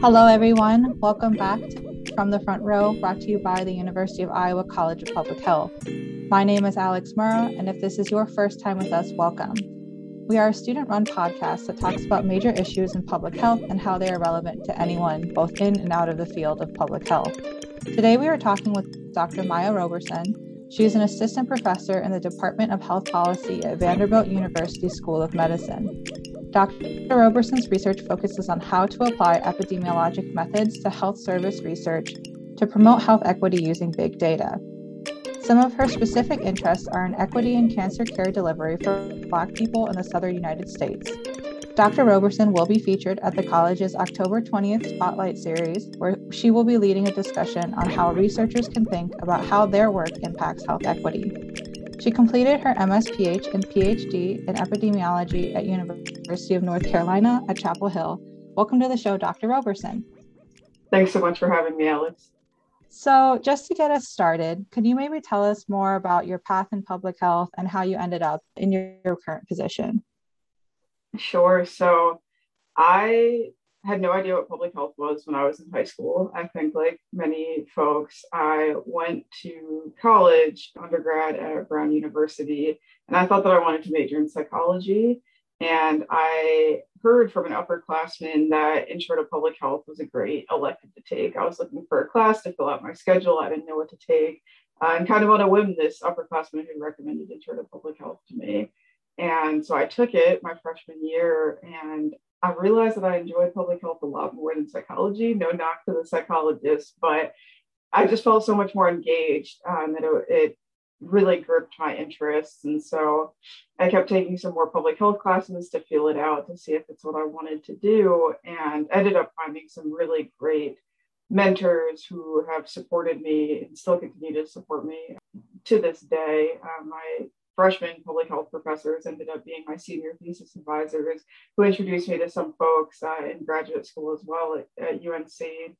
Hello, everyone. Welcome back From the Front Row, brought to you by the University of Iowa College of Public Health. My name is Alex Murrow, and if this is your first time with us, welcome. We are a student run podcast that talks about major issues in public health and how they are relevant to anyone, both in and out of the field of public health. Today, we are talking with Dr. Maya Roberson. She is an assistant professor in the Department of Health Policy at Vanderbilt University School of Medicine. Dr. Roberson's research focuses on how to apply epidemiologic methods to health service research to promote health equity using big data. Some of her specific interests are in equity in cancer care delivery for Black people in the Southern United States. Dr. Roberson will be featured at the college's October 20th Spotlight Series, where she will be leading a discussion on how researchers can think about how their work impacts health equity. She completed her MSPH and PhD in epidemiology at University of North Carolina at Chapel Hill. Welcome to the show, Dr. Roberson. Thanks so much for having me, Alex. So, just to get us started, could you maybe tell us more about your path in public health and how you ended up in your, your current position? Sure. So, I had no idea what public health was when I was in high school. I think, like many folks, I went to college, undergrad at Brown University, and I thought that I wanted to major in psychology. And I heard from an upperclassman that intro to public health was a great elective to take. I was looking for a class to fill out my schedule. I didn't know what to take. And kind of on a whim, this upperclassman who recommended intro to public health to me. And so I took it my freshman year and I realized that I enjoyed public health a lot more than psychology. No knock to the psychologist, but I just felt so much more engaged um, that it, it really gripped my interests. And so I kept taking some more public health classes to feel it out to see if it's what I wanted to do, and ended up finding some really great mentors who have supported me and still continue to support me to this day. My freshman public health professors ended up being my senior thesis advisors who introduced me to some folks uh, in graduate school as well at, at UNC.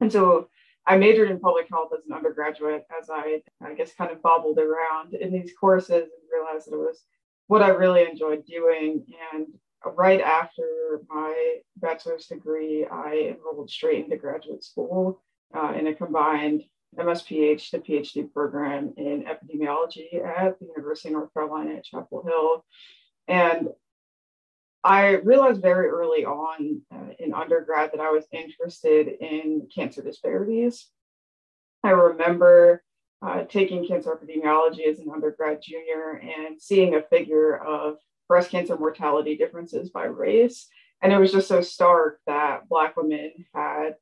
And so I majored in public health as an undergraduate as I, I guess, kind of bobbled around in these courses and realized that it was what I really enjoyed doing. And right after my bachelor's degree, I enrolled straight into graduate school uh, in a combined MSPH to PhD program in epidemiology at the University of North Carolina at Chapel Hill. And I realized very early on uh, in undergrad that I was interested in cancer disparities. I remember uh, taking cancer epidemiology as an undergrad junior and seeing a figure of breast cancer mortality differences by race. And it was just so stark that Black women had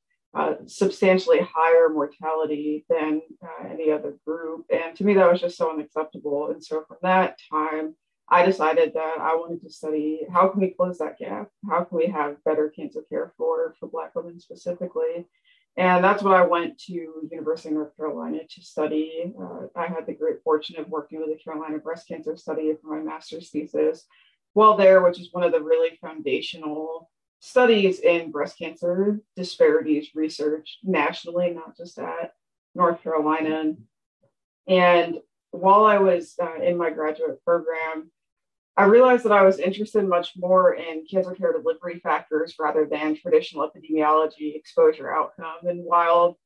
substantially higher mortality than uh, any other group. And to me, that was just so unacceptable. And so from that time, I decided that I wanted to study how can we close that gap? How can we have better cancer care for, for Black women specifically? And that's what I went to University of North Carolina to study. Uh, I had the great fortune of working with the Carolina Breast Cancer Study for my master's thesis while there, which is one of the really foundational studies in breast cancer disparities research nationally, not just at North Carolina. And while I was uh, in my graduate program, I realized that I was interested much more in cancer care delivery factors rather than traditional epidemiology exposure outcome. And while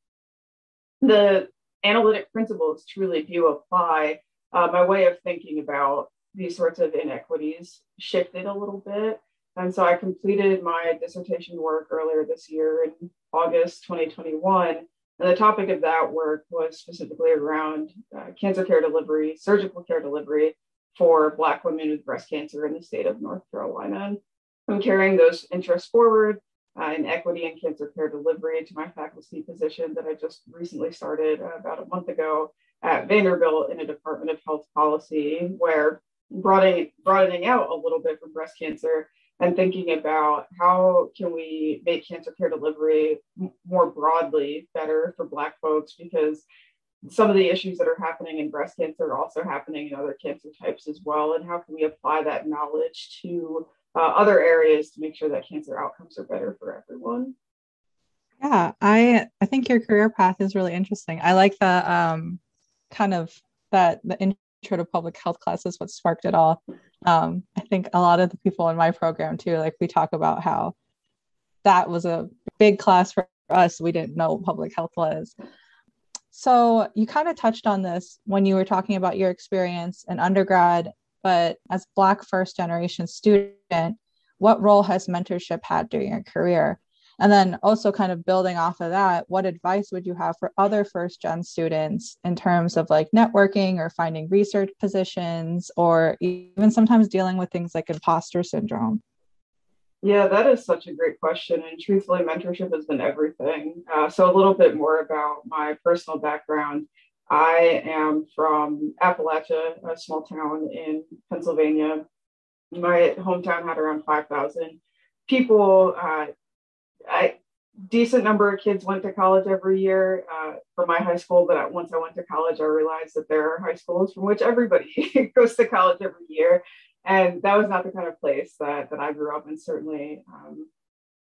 the analytic principles truly do apply, uh, my way of thinking about these sorts of inequities shifted a little bit. And so I completed my dissertation work earlier this year in August 2021. And the topic of that work was specifically around uh, cancer care delivery, surgical care delivery, for Black women with breast cancer in the state of North Carolina. I'm carrying those interests forward uh, in equity and cancer care delivery to my faculty position that I just recently started uh, about a month ago at Vanderbilt in a Department of Health Policy, where broadening, broadening out a little bit from breast cancer and thinking about how can we make cancer care delivery more broadly better for Black folks because some of the issues that are happening in breast cancer are also happening in other cancer types as well. And how can we apply that knowledge to uh, other areas to make sure that cancer outcomes are better for everyone? Yeah, I I think your career path is really interesting. I like the um, kind of that the intro to public health class is what sparked it all. Um, I think a lot of the people in my program too, like we talk about how that was a big class for us. We didn't know what public health was. So you kind of touched on this when you were talking about your experience in undergrad, but as Black first generation student, what role has mentorship had during your career? And then also kind of building off of that, what advice would you have for other first gen students in terms of like networking or finding research positions or even sometimes dealing with things like imposter syndrome? Yeah, that is such a great question. And truthfully, mentorship has been everything. Uh, so, a little bit more about my personal background. I am from Appalachia, a small town in Pennsylvania. My hometown had around 5,000 people. Uh, decent number of kids went to college every year uh, for my high school, but once I went to college, I realized that there are high schools from which everybody goes to college every year and that was not the kind of place that that I grew up in. Certainly, um,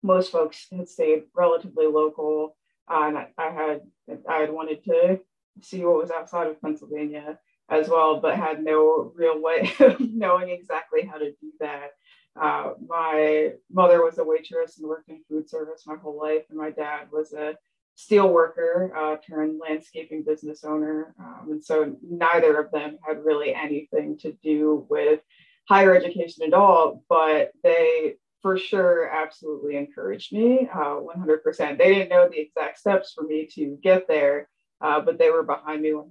most folks had stayed relatively local, uh, and I, I, had I had wanted to see what was outside of Pennsylvania as well, but had no real way of knowing exactly how to do that. Uh, my mother was a waitress and worked in food service my whole life, and my dad was a steel worker uh, turned landscaping business owner. Um, and so neither of them had really anything to do with higher education at all, but they for sure absolutely encouraged me uh, 100%. They didn't know the exact steps for me to get there, uh, but they were behind me 100%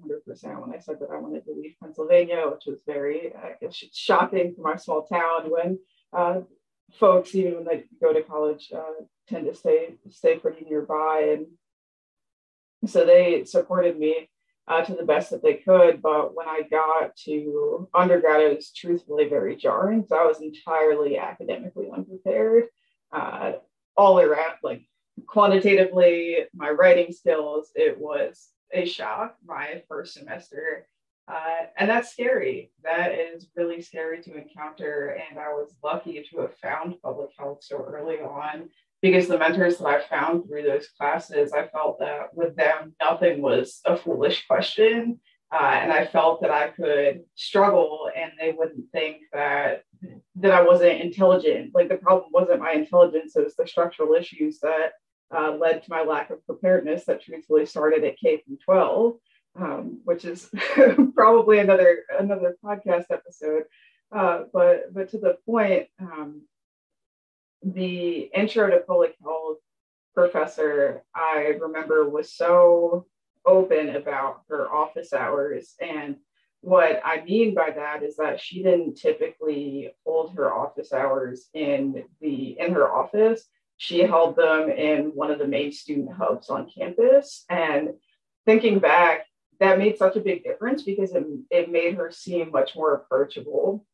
when I said that I wanted to leave Pennsylvania, which was very uh, shocking for my small town when uh, folks, even when they go to college, uh, tend to stay stay pretty nearby. And so they supported me uh, to the best that they could. But when I got to undergrad, it was truthfully very jarring because I was entirely academically unprepared, uh, all around, like quantitatively, my writing skills. It was a shock my first semester. Uh, and that's scary. That is really scary to encounter. And I was lucky to have found public health so early on because the mentors that I found through those classes, I felt that with them, nothing was a foolish question. Uh, and I felt that I could struggle and they wouldn't think that that I wasn't intelligent. Like the problem wasn't my intelligence, it was the structural issues that uh, led to my lack of preparedness that truthfully started at K through 12, um, which is probably another another podcast episode. Uh, but but to the point, um, the intro to public health professor I remember was so open about her office hours. And what I mean by that is that she didn't typically hold her office hours in the in her office. She held them in one of the main student hubs on campus. And thinking back, that made such a big difference because it, it made her seem much more approachable.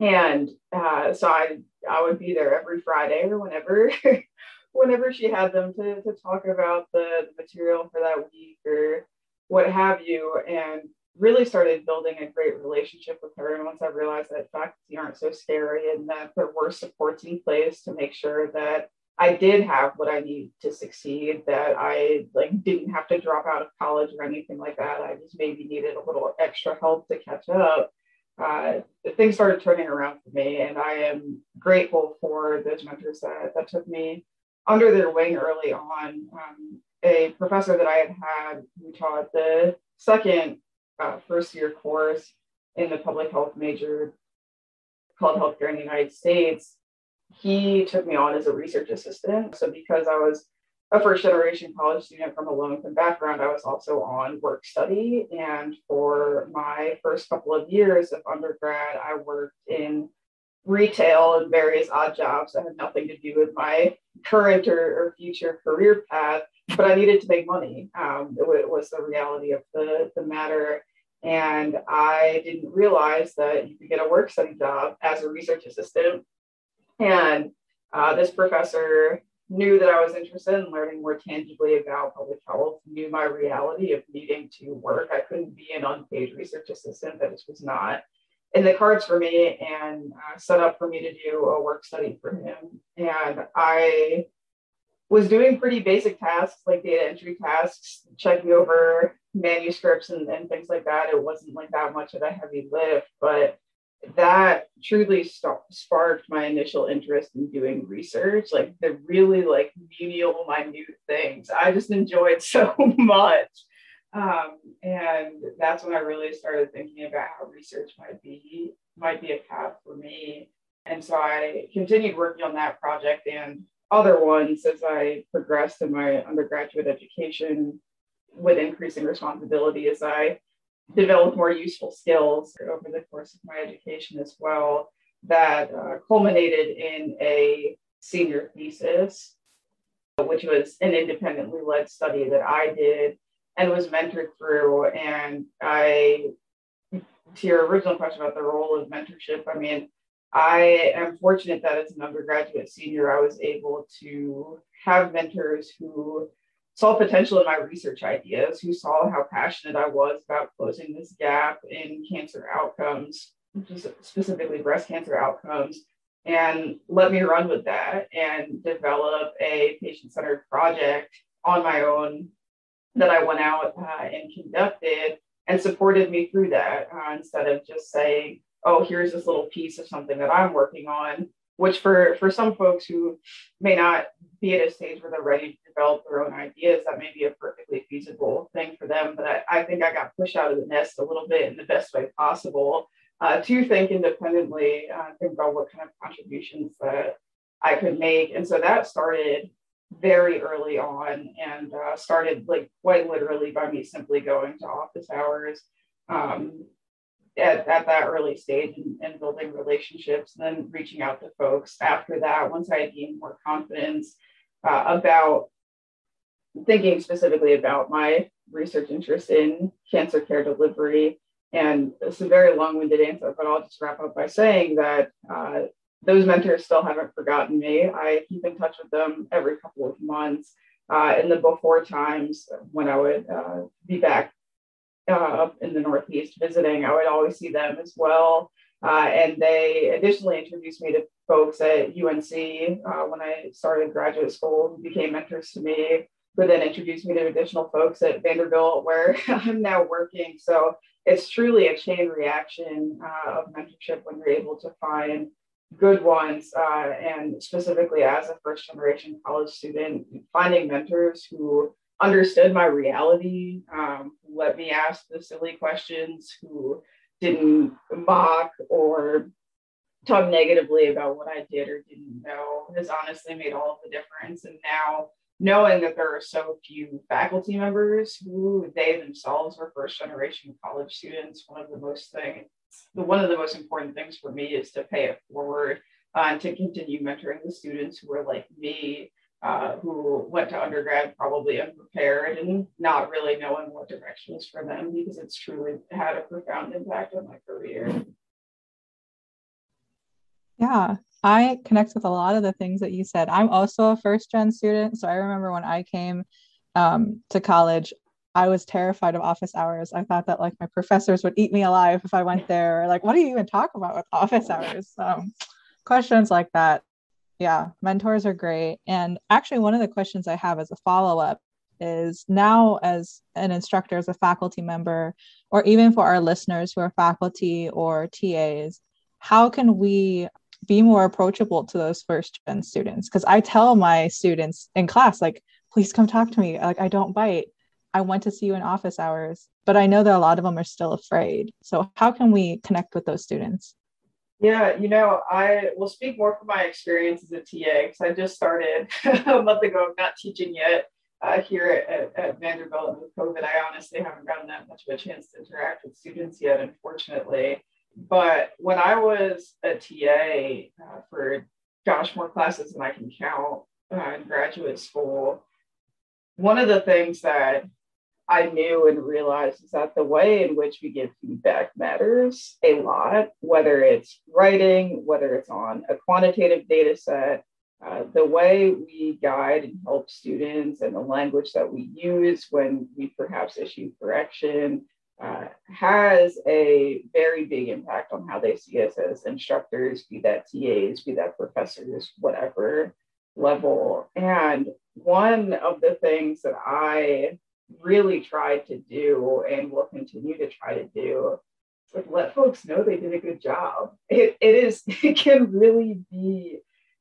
And uh, so I I would be there every Friday or whenever whenever she had them to, to talk about the, material for that week or what have you and really started building a great relationship with her. And once i realized that faculty aren't so scary and that there were supports in place to make sure that i did have what i need to succeed that i like didn't have to drop out of college or anything like that i just maybe needed a little extra help to catch up uh, things started turning around for me. And I am grateful for those mentors that, that took me under their wing early on. Um, a professor that I had had who taught the second uh, first year course in the public health major called Healthcare in the United States, he took me on as a research assistant. So because I was a first generation college student from a low income background, I was also on work study. And for my first couple of years of undergrad, I worked in retail and various odd jobs that had nothing to do with my current or, or future career path, but I needed to make money. Um, it, it was the reality of the, the matter. And I didn't realize that you could get a work study job as a research assistant. And uh, this professor knew that I was interested in learning more tangibly about public health, knew my reality of needing to work. I couldn't be an unpaid research assistant, that was not in the cards for me, and uh, set up for me to do a work study for him. And I was doing pretty basic tasks like data entry tasks, checking over manuscripts and, and things like that. It wasn't like that much of a heavy lift, but that truly st- sparked my initial interest in doing research, like the really like menial, minute things. I just enjoyed so much. Um, and that's when I really started thinking about how research might be might be a path for me. And so I continued working on that project and other ones as I progressed in my undergraduate education with increasing responsibility as I developed more useful skills over the course of my education as well that uh, culminated in a senior thesis, which was an independently led study that I did and was mentored through. And I, to your original question about the role of mentorship, I mean, I am fortunate that as an undergraduate senior, I was able to have mentors who saw potential in my research ideas, who saw how passionate I was about closing this gap in cancer outcomes, specifically breast cancer outcomes, and let me run with that and develop a patient centered project on my own that I went out uh, and conducted and supported me through that uh, instead of just saying, oh, here's this little piece of something that I'm working on, which for, for some folks who may not be at a stage where they're ready to develop their own ideas, that may be a perfectly feasible thing for them. But I, I think I got pushed out of the nest a little bit in the best way possible uh, to think independently, uh, think about what kind of contributions that I could make. And so that started very early on and uh, started like quite literally by me simply going to office hours um, at, at that early stage and, and, building relationships and then reaching out to folks after that once i gained more confidence uh, about thinking specifically about my research interest in cancer care delivery and it's a very long-winded answer but i'll just wrap up by saying that uh, those mentors still haven't forgotten me. I keep in touch with them every couple of months. Uh, in the before times when I would uh, be back uh, up in the Northeast visiting, I would always see them as well. Uh, and they additionally introduced me to folks at UNC uh, when I started graduate school, who became mentors to me, who then introduced me to additional folks at Vanderbilt, where I'm now working. So it's truly a chain reaction uh, of mentorship when you're able to find good ones, uh, and specifically as a first generation college student, finding mentors who understood my reality, um, let me ask the silly questions, who didn't mock or talk negatively about what I did or didn't know has honestly made all of the difference. And now knowing that there are so few faculty members who they themselves are first generation college students, one of the most thing the one of the most important things for me is to pay it forward uh, and to continue mentoring the students who are like me, uh, who went to undergrad probably unprepared and not really knowing what direction was for them because it's truly had a profound impact on my career. Yeah, I connect with a lot of the things that you said. I'm also a first gen student. So I remember when I came um, to college, I was terrified of office hours. I thought that like my professors would eat me alive if I went there. Like, what do you even talk about with office hours? Questions like that. Yeah, mentors are great. And actually, one of the questions I have as a follow up is now, as an instructor, as a faculty member, or even for our listeners who are faculty or TAs, how can we be more approachable to those first gen students? Because I tell my students in class, like, please come talk to me. Like, I don't bite I want to see you in office hours, but I know that a lot of them are still afraid. So, how can we connect with those students? Yeah, you know, I will speak more from my experience as a TA because I just started a month ago. I'm not teaching yet uh, here at, at, Vanderbilt. And with COVID, I honestly haven't gotten that much of a chance to interact with students yet, unfortunately. But when I was a TA uh, for, gosh, more classes than I can count uh, in graduate school, one of the things that I knew and realized is that the way in which we give feedback matters a lot, whether it's writing, whether it's on a quantitative data set, uh, the way we guide and help students and the language that we use when we perhaps issue correction uh, has a very big impact on how they see us as instructors, be that TAs, be that professors, whatever level. And one of the things that I really tried to do and will continue to try to do like let folks know they did a good job. It, it is, it can really be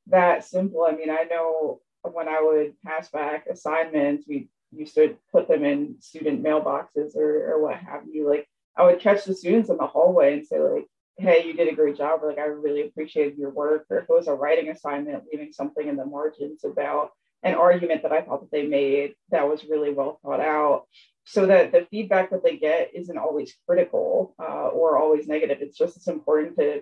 that simple. I mean, I know when I would pass back assignments, we used to put them in student mailboxes or, or what have you. Like I would catch the students in the hallway and say like, hey, you did a great job. Or like, I really appreciated your work. Or if it was a writing assignment, leaving something in the margins about an argument that I thought that they made that was really well thought out. So that the feedback that they get isn't always critical uh, or always negative. It's just as important to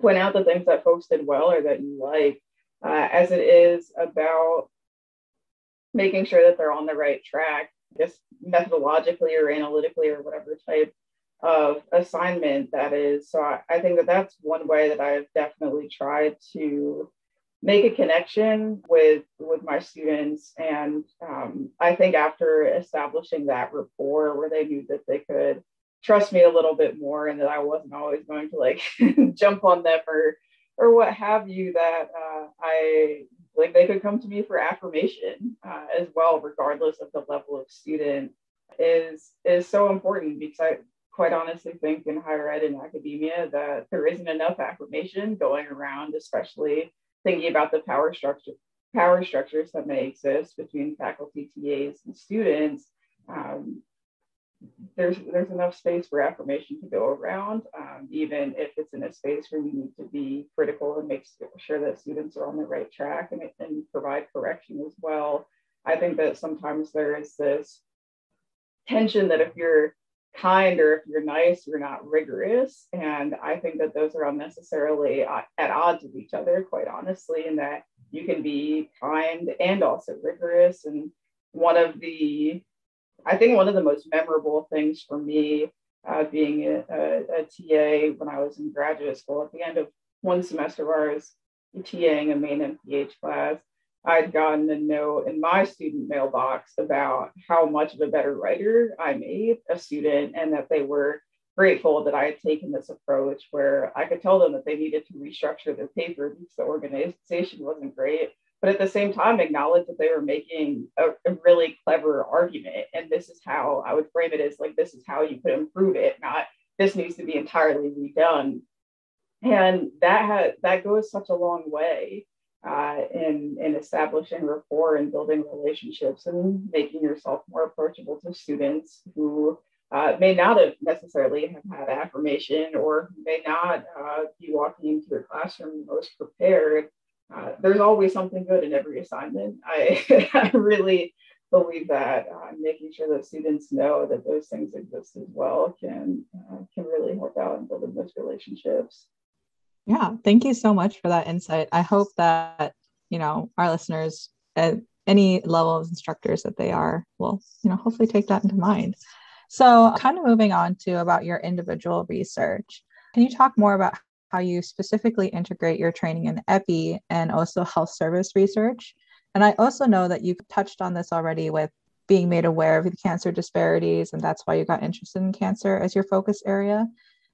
point out the things that folks did well or that you like, uh, as it is about making sure that they're on the right track, just methodologically or analytically or whatever type of assignment that is. So I, I think that that's one way that I've definitely tried to make a connection with with my students. And um, i think after establishing that rapport where they knew that they could trust me a little bit more and that i wasn't always going to like jump on them or or what have you that uh, i like they could come to me for affirmation uh, as well regardless of the level of student is is so important because i quite honestly think in higher ed and academia that there isn't enough affirmation going around especially thinking about the power structure power structures that may exist between faculty TAs and students um, there's there's enough space for affirmation to go around, um, even if it's in a space where you need to be critical and make sure that students are on the right track and, and provide correction as well. I think that sometimes there is this tension that if you're kind or if you're nice, you're not rigorous. And I think that those are unnecessarily at odds with each other, quite honestly, in that you can be kind and also rigorous. And one of the I think one of the most memorable things for me uh, being a, a, a, TA when I was in graduate school at the end of one semester I was TAing a main MPH class, I'd gotten a note in my student mailbox about how much of a better writer I made a student and that they were grateful that I had taken this approach where I could tell them that they needed to restructure their paper because the organization wasn't great but at the same time acknowledge that they were making a, a, really clever argument. And this is how i would frame it as like this is how you could improve it not this needs to be entirely redone. And that had that goes such a long way uh, in in establishing rapport and building relationships and making yourself more approachable to students who uh, may not have necessarily have had affirmation or may not uh, be walking into your classroom most prepared uh, there's always something good in every assignment. I, I really believe that uh, making sure that students know that those things exist as well can uh, can really help out in building those relationships. Yeah, thank you so much for that insight. I hope that you know our listeners at any level of instructors that they are will you know hopefully take that into mind. So, kind of moving on to about your individual research. Can you talk more about how you specifically integrate your training in EPI and also health service research. And I also know that you've touched on this already with being made aware of the cancer disparities, and that's why you got interested in cancer as your focus area.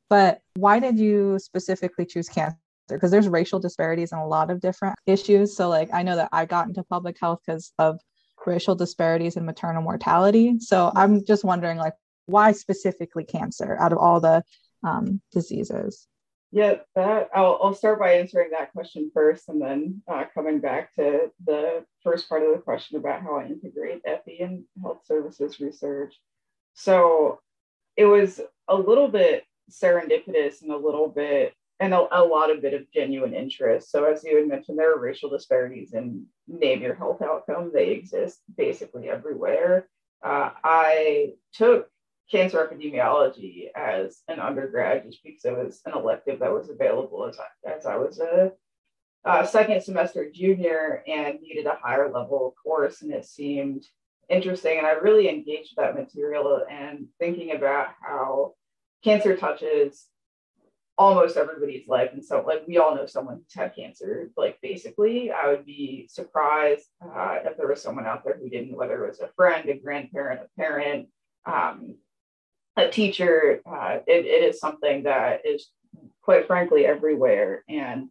But why did you specifically choose cancer? Because there's racial disparities in a lot of different issues. So, like, I know that I got into public health because of racial disparities in maternal mortality. So, I'm just wondering, like, why specifically cancer out of all the um, diseases? Yeah, that I'll, I'll start by answering that question first and then uh, coming back to the first part of the question about how I integrate EPI and health services research. So it was a little bit serendipitous and a little bit and a, a, lot of bit of genuine interest. So as you had mentioned, there are racial disparities in name your health outcome. They exist basically everywhere. Uh, I took cancer epidemiology as an undergrad just because it was an elective that was available as I, as I was a, a second semester junior and needed a higher level course. And it seemed interesting. And I really engaged that material and thinking about how cancer touches almost everybody's life. And so, like, we all know someone who's had cancer. Like, basically, I would be surprised uh, if there was someone out there who didn't, whether it was a friend, a grandparent, a parent, um, a teacher, uh, it, it is something that is quite frankly everywhere. And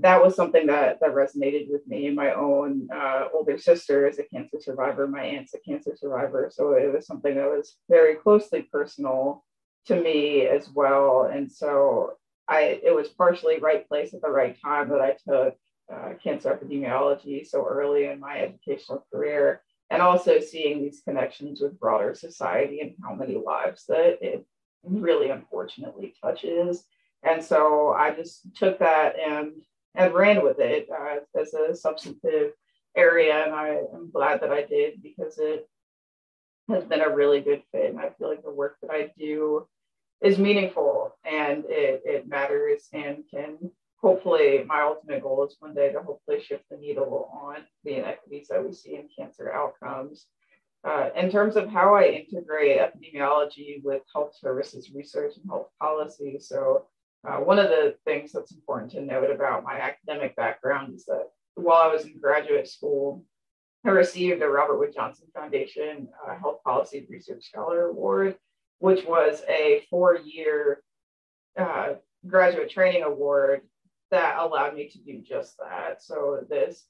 that was something that, that resonated with me. My own uh, older sister is a cancer survivor. My aunt's a cancer survivor. So it was something that was very closely personal to me as well. And so I it was partially right place at the right time that I took uh, cancer epidemiology so early in my educational career, and also seeing these connections with broader society and how many lives that it really unfortunately touches. And so I just took that and and ran with it uh, as a substantive area, and I am glad that I did because it has been a really good fit, and I feel like the work that I do is meaningful and it, it matters and can hopefully my ultimate goal is one day to hopefully shift the needle on the inequities that we see in cancer outcomes. Uh, in terms of how I integrate epidemiology with health services research and health policy, so uh, one of the things that's important to note about my academic background is that while I was in graduate school, I received a Robert Wood Johnson Foundation uh, Health Policy Research Scholar Award which was a four year uh, graduate training award that allowed me to do just that. So, this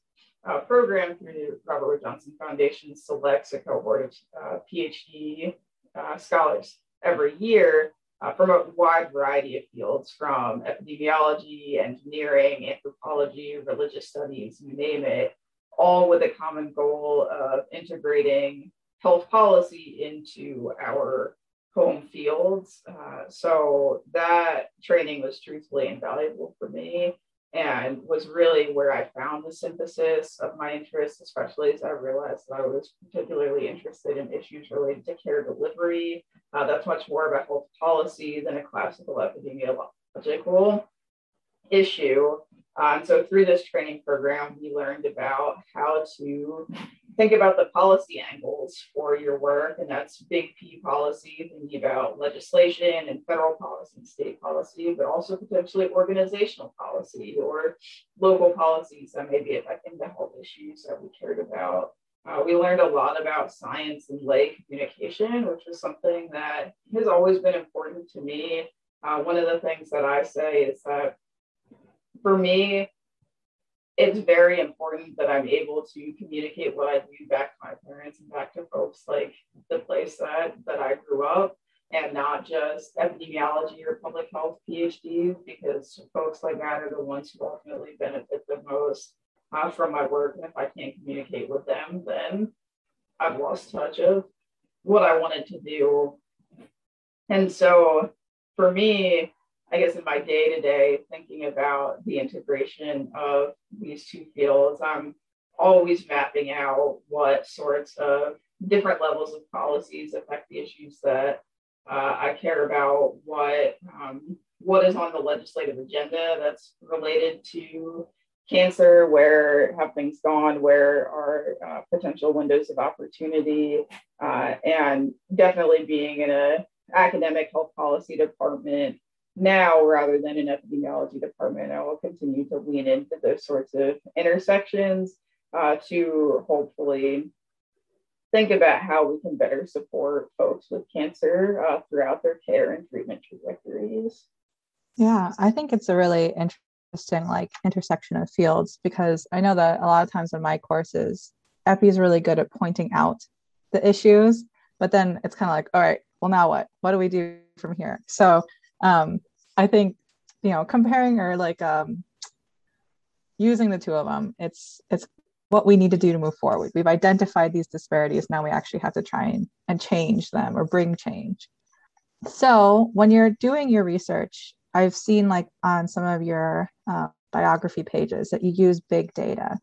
uh, program through the Robert Wood Johnson Foundation selects a cohort of uh, PhD uh, scholars every year uh, from a wide variety of fields from epidemiology, engineering, anthropology, religious studies, you name it, all with a common goal of integrating health policy into our home fields. Uh, so that training was truthfully invaluable for me and was really where I found the synthesis of my interests, especially as I realized that I was particularly interested in issues related to care delivery. Uh, that's much more about health policy than a classical epidemiological issue. And so through this training program, we learned about how to think about the policy angles for your work, and that's big P policy, thinking about legislation and federal policy and state policy, but also potentially organizational policy or local policies that may be affecting the health issues that we cared about. Uh, we learned a lot about science and lay communication, which is something that has always been important to me. Uh, one of the things that I say is that for me, it's very important that I'm able to communicate what I do back to my parents and back to folks like the place that, that I grew up and not just epidemiology or public health PhDs, because folks like that are the ones who ultimately benefit the most uh, from my work. And if I can't communicate with them, then I've lost touch of what I wanted to do. And so for me, I guess in my day to day thinking about the integration of these two fields, I'm always mapping out what sorts of different levels of policies affect the issues that uh, I care about, what um, what is on the legislative agenda that's related to cancer, where have things gone, where are uh, potential windows of opportunity, uh, and definitely being in a academic health policy department now rather than an epidemiology department. I will continue to lean into those sorts of intersections uh, to hopefully think about how we can better support folks with cancer uh, throughout their care and treatment trajectories. Yeah, I think it's a really interesting like intersection of fields because I know that a lot of times in my courses, Epi is really good at pointing out the issues, but then it's kind of like, all right, well now what? What do we do from here? So um, I think you know comparing or like um, using the two of them, it's it's what we need to do to move forward. We've identified these disparities. Now we actually have to try and, and change them or bring change. So when you're doing your research, I've seen like on some of your uh, biography pages that you use big data.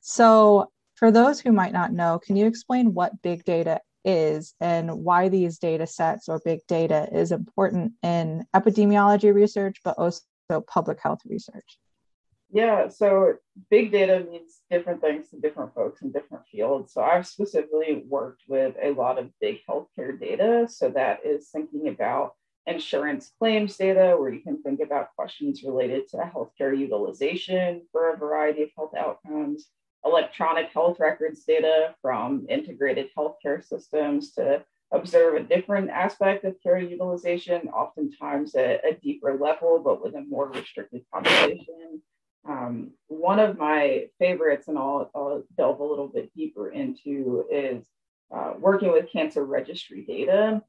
So for those who might not know, can you explain what big data is and why these data sets or big data is important in epidemiology research, but also public health research. Yeah, so big data means different things to different folks in different fields. So I've specifically worked with a lot of big healthcare data. So that is thinking about insurance claims data, where you can think about questions related to healthcare utilization for a variety of health outcomes, electronic health records data from integrated healthcare systems to observe a different aspect of care utilization, oftentimes at a deeper level, but with a more restricted population. Um, one of my favorites, and I'll, I'll, delve a little bit deeper into, is uh, working with cancer registry data.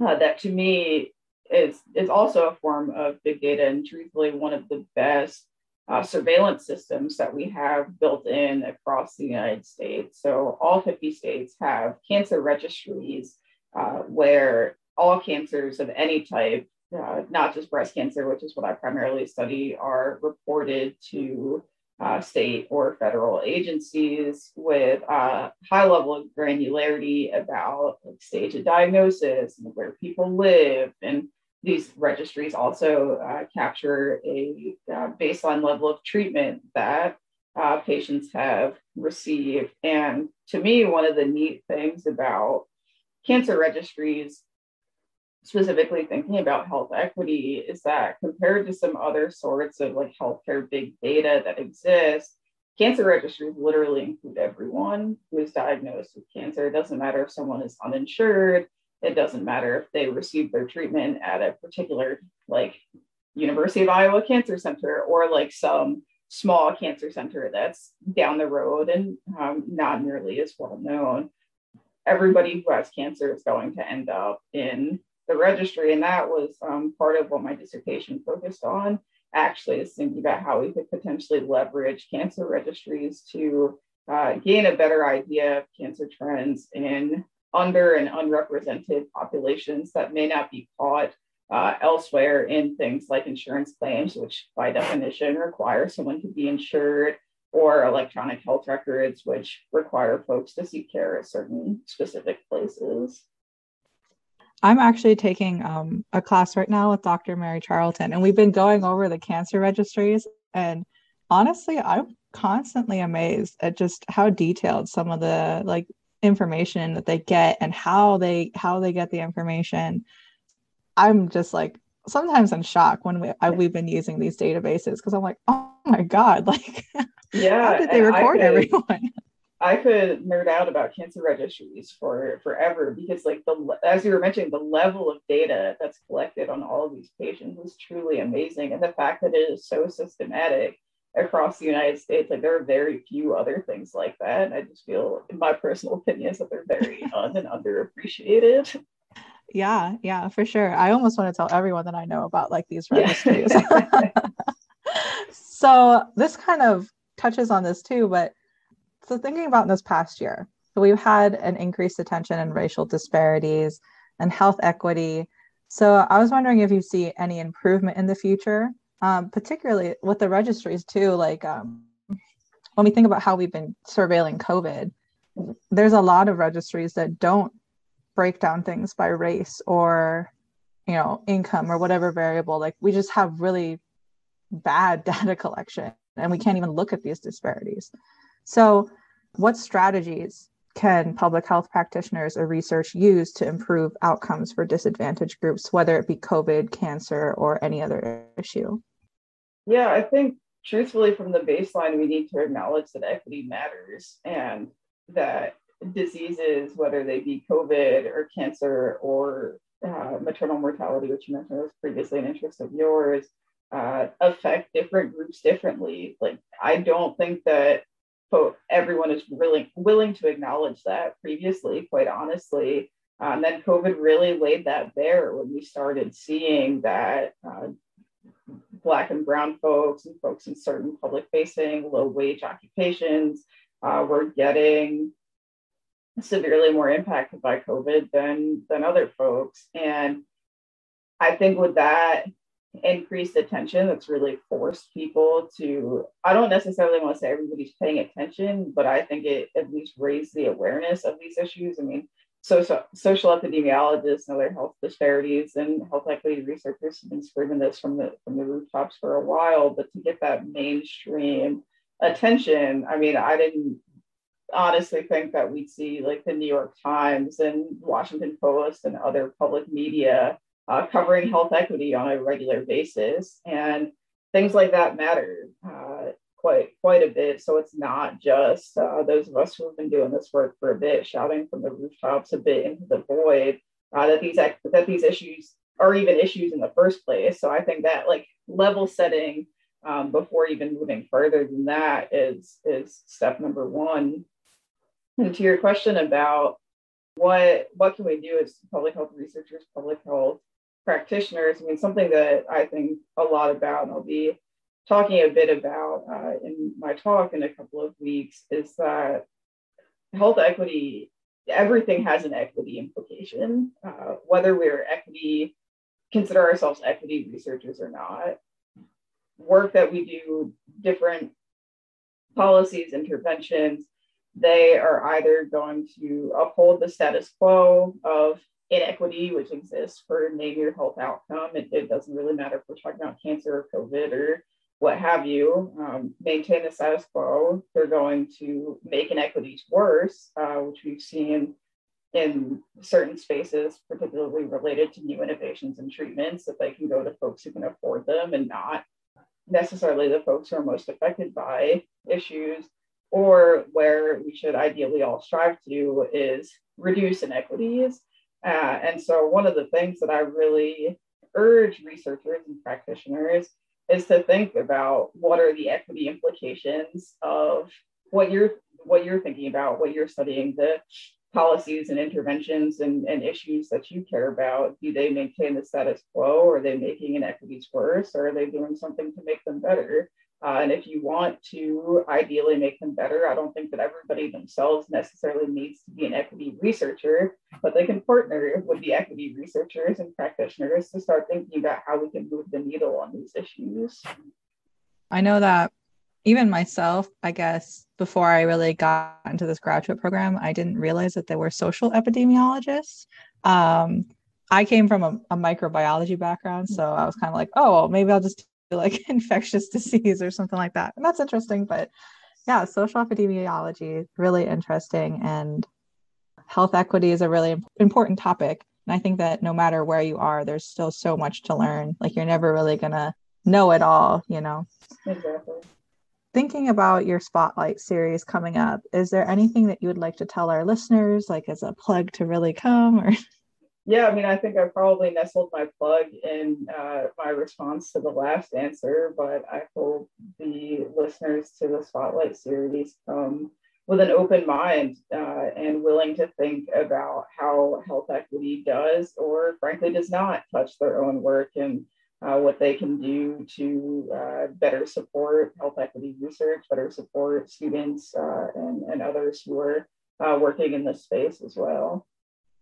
Uh, that to me is is also a form of big data and truthfully one of the best uh, surveillance systems that we have built in across the United States. So all 50 states have cancer registries uh, where all cancers of any type, uh, not just breast cancer, which is what I primarily study, are reported to uh, state or federal agencies with a uh, high level of granularity about like, stage of diagnosis and where people live and these registries also uh, capture a uh, baseline level of treatment that uh, patients have received. And to me, one of the neat things about cancer registries, specifically thinking about health equity, is that compared to some other sorts of like healthcare big data that exist, cancer registries literally include everyone who is diagnosed with cancer. It doesn't matter if someone is uninsured it doesn't matter if they receive their treatment at a particular like University of Iowa Cancer Center or like some small cancer center that's down the road and um, not nearly as well known. Everybody who has cancer is going to end up in the registry. And that was um, part of what my dissertation focused on, actually, is thinking about how we could potentially leverage cancer registries to uh, gain a better idea of cancer trends in under and unrepresented populations that may not be caught uh, elsewhere in things like insurance claims, which by definition require someone to be insured, or electronic health records, which require folks to seek care at certain specific places. I'm actually taking um, a class right now with Dr. Mary Charlton, and we've been going over the cancer registries. And honestly, I'm constantly amazed at just how detailed some of the like information that they get and how they how they get the information i'm just like sometimes in shock when we I, we've been using these databases because i'm like oh my god like yeah how did they record could, everyone? I could nerd out about cancer registries for forever because like the as you were mentioning the level of data that's collected on all of these patients is truly amazing and the fact that it is so systematic across the United States. Like there are very few other things like that. And I just feel, in my personal opinion, is that they're very un and underappreciated. Yeah, yeah, for sure. I almost want to tell everyone that I know about like these registries. Yeah. so this kind of touches on this too, but so thinking about this past year, so we've had an increased attention in racial disparities and health equity. So I was wondering if you see any improvement in the future um, particularly with the registries too. Like um, when we think about how we've been surveilling COVID, there's a lot of registries that don't break down things by race or you know income or whatever variable. Like we just have really bad data collection, and we can't even look at these disparities. So, what strategies can public health practitioners or research use to improve outcomes for disadvantaged groups, whether it be COVID, cancer, or any other issue? Yeah, I think truthfully, from the baseline, we need to acknowledge that equity matters and that diseases, whether they be COVID or cancer or uh, maternal mortality, which you mentioned was previously an interest of yours, uh, affect different groups differently. Like, I don't think that everyone is willing willing to acknowledge that previously, quite honestly. Uh, and then COVID really laid that bare when we started seeing that uh, Black and Brown folks and folks in certain public facing, low wage occupations uh, were getting severely more impacted by COVID than, than other folks. And I think with that increased attention, that's really forced people to, I don't necessarily want to say everybody's paying attention, but I think it at least raised the awareness of these issues. I mean, social, social epidemiologists and other health disparities and health equity researchers have been screaming this from the from the rooftops for a while. But to get that mainstream attention, I mean, I didn't honestly think that we'd see like the New York Times and Washington Post and other public media uh, covering health equity on a regular basis. And things like that matter. Uh, quite quite a bit. So it's not just uh, those of us who have been doing this work for a bit, shouting from the rooftops a bit into the void uh, that these that these issues are even issues in the first place. So I think that like level setting um, before even moving further than that is is step number one. And to your question about what what can we do as public health researchers, public health practitioners, I mean, something that I think a lot about, and I'll be talking a bit about uh, in my talk in a couple of weeks, is that health equity, everything has an equity implication, uh, whether we're equity, consider ourselves equity researchers or not. Work that we do, different policies, interventions, they are either going to uphold the status quo of inequity which exists for your health outcome. It, it, doesn't really matter if we're talking about cancer or COVID or what have you. Um, maintain the status quo. They're going to make inequities worse, uh, which we've seen in certain spaces, particularly related to new innovations and treatments, that they can go to folks who can afford them and not necessarily the folks who are most affected by issues or where we should ideally all strive to is reduce inequities. Uh, and so, one of the things that I really urge researchers and practitioners is to think about what are the equity implications of what you're what you're thinking about, what you're studying, the policies and interventions and, and issues that you care about. Do they maintain the status quo? Are they making inequities worse? Or are they doing something to make them better? Uh, and if you want to ideally make them better, I don't think that everybody themselves necessarily needs to be an equity researcher, but they can partner with the equity researchers and practitioners to start thinking about how we can move the needle on these issues. I know that even myself, I guess, before I really got into this graduate program, I didn't realize that there were social epidemiologists. Um, I came from a, a microbiology background, so I was kind of like, oh, well, maybe I'll just like infectious disease or something like that. And that's interesting. But yeah, social epidemiology, really interesting. And health equity is a really important topic. And I think that no matter where you are, there's still so much to learn. Like you're never really going to know it all, you know? Exactly. Thinking about your spotlight series coming up, is there anything that you would like to tell our listeners, like as a plug to really come or? Yeah, I mean, I think I probably nestled my plug in uh, my response to the last answer, but I hope the listeners to the Spotlight series come with an open mind uh, and willing to think about how health equity does or frankly does not touch their own work and uh, what they can do to uh, better support health equity research, better support students uh, and, and others who are uh, working in this space as well.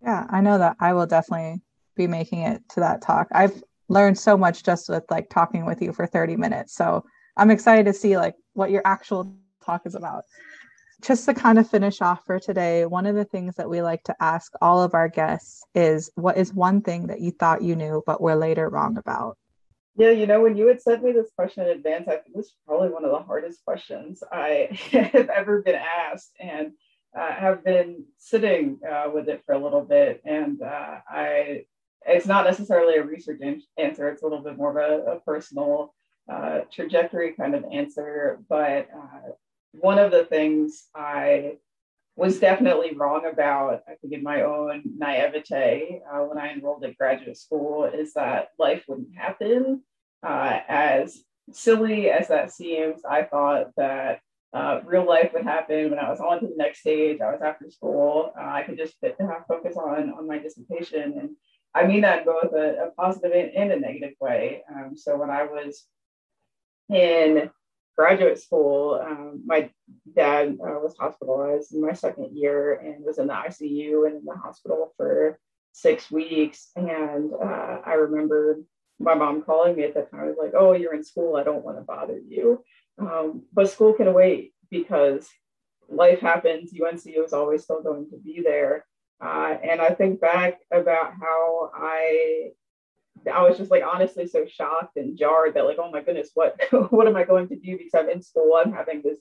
Yeah, I know that I will definitely be making it to that talk. I've learned so much just with like talking with you for 30 minutes. So I'm excited to see like what your actual talk is about. Just to kind of finish off for today, one of the things that we like to ask all of our guests is what is one thing that you thought you knew but were later wrong about? Yeah, you know, when you had sent me this question in advance, I think this was probably one of the hardest questions I have ever been asked. And uh, have been sitting uh, with it for a little bit, and uh, I it's not necessarily a research answer. It's a little bit more of a, a personal uh, trajectory kind of answer. But uh, one of the things I was definitely wrong about, I think, in my own naivete uh, when I enrolled at graduate school, is that life wouldn't happen. as silly as that seems, I thought that uh, real life would happen when I was on to the next stage. I was after school. Uh, I could just have focus on on my dissertation, and I mean that both a, a positive and, and, a negative way. Um, so when I was in graduate school, um, my dad uh, was hospitalized in my second year and was in the ICU and in the hospital for six weeks. And uh, I remember my mom calling me at that time. I was like, "Oh, you're in school. I don't want to bother you." Um, but school can wait because life happens. UNC is always still going to be there. Uh, and I think back about how I I was just like honestly so shocked and jarred that like, oh my goodness, what what am I going to do because I'm in school, I'm having this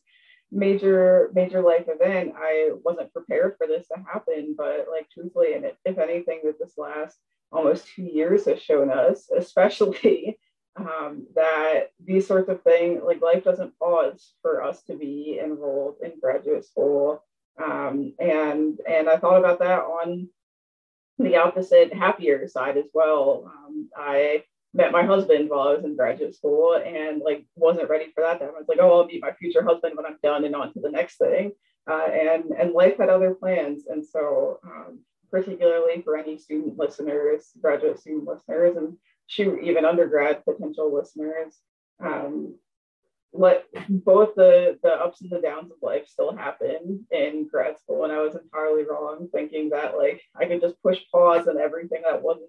major major life event. I wasn't prepared for this to happen, but like truthfully, and if anything, that this last almost two years has shown us, especially um, that these sorts of things, like life doesn't pause for us to be enrolled in graduate school. Um, and and I thought about that on the opposite, happier side as well. Um, I met my husband while I was in graduate school and like wasn't ready for that. Time. I was like, oh, I'll meet my future husband when I'm done and on to the next thing. Uh, and and life had other plans, and so um, particularly for any student listeners, graduate student listeners, and shoot, even undergrad potential listeners. Um, let both the the ups and the downs of life still happen in grad school and i was entirely wrong thinking that like i could just push pause on everything that wasn't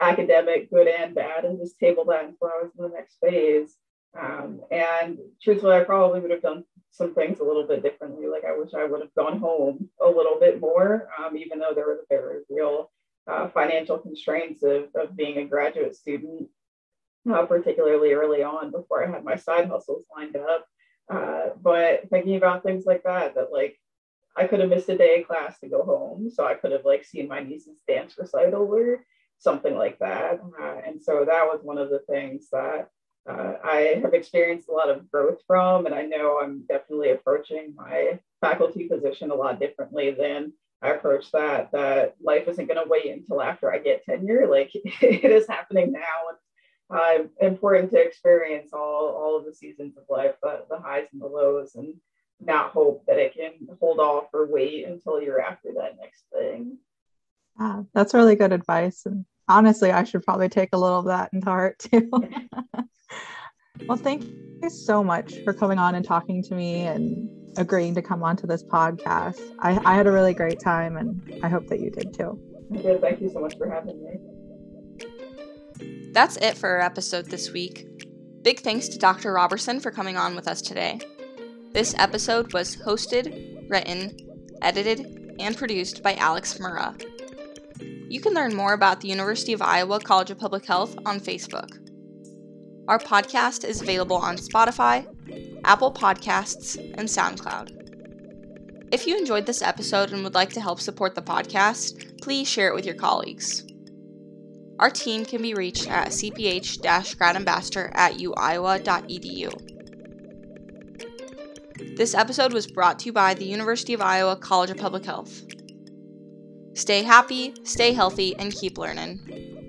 academic good and bad and just table that until i was in the next phase um, and truthfully, I probably would have done some things a little bit differently. Like I wish I would have gone home a little bit more, um, even though there was a very real uh, financial constraints of, of being a graduate student, uh, particularly early on before I had my side hustles lined up. Uh, but thinking about things like that, that like I could have missed a day of class to go home, so I could have like seen my niece's dance recital or something like that. Uh, and so that was one of the things that uh, I have experienced a lot of growth from, and I know I'm definitely approaching my faculty position a lot differently than I approach that. That life isn't going to wait until after I get tenure; like it is happening now, and uh, important to experience all all of the seasons of life, the, the highs and the lows, and not hope that it can hold off or wait until you're after that next thing. Ah, that's really good advice, and honestly, I should probably take a little of that into heart too. Well, thank you so much for coming on and talking to me and agreeing to come onto this podcast. I, I had a really great time and I hope that you did too. Okay, thank you so much for having me. That's it for our episode this week. Big thanks to Dr. Robertson for coming on with us today. This episode was hosted, written, edited, and produced by Alex Murrah. You can learn more about the University of Iowa College of Public Health on Facebook. Our podcast is available on Spotify, Apple Podcasts, and SoundCloud. If you enjoyed this episode and would like to help support the podcast, please share it with your colleagues. Our team can be reached at cph gradambassador at uiowa.edu. This episode was brought to you by the University of Iowa College of Public Health. Stay happy, stay healthy, and keep learning.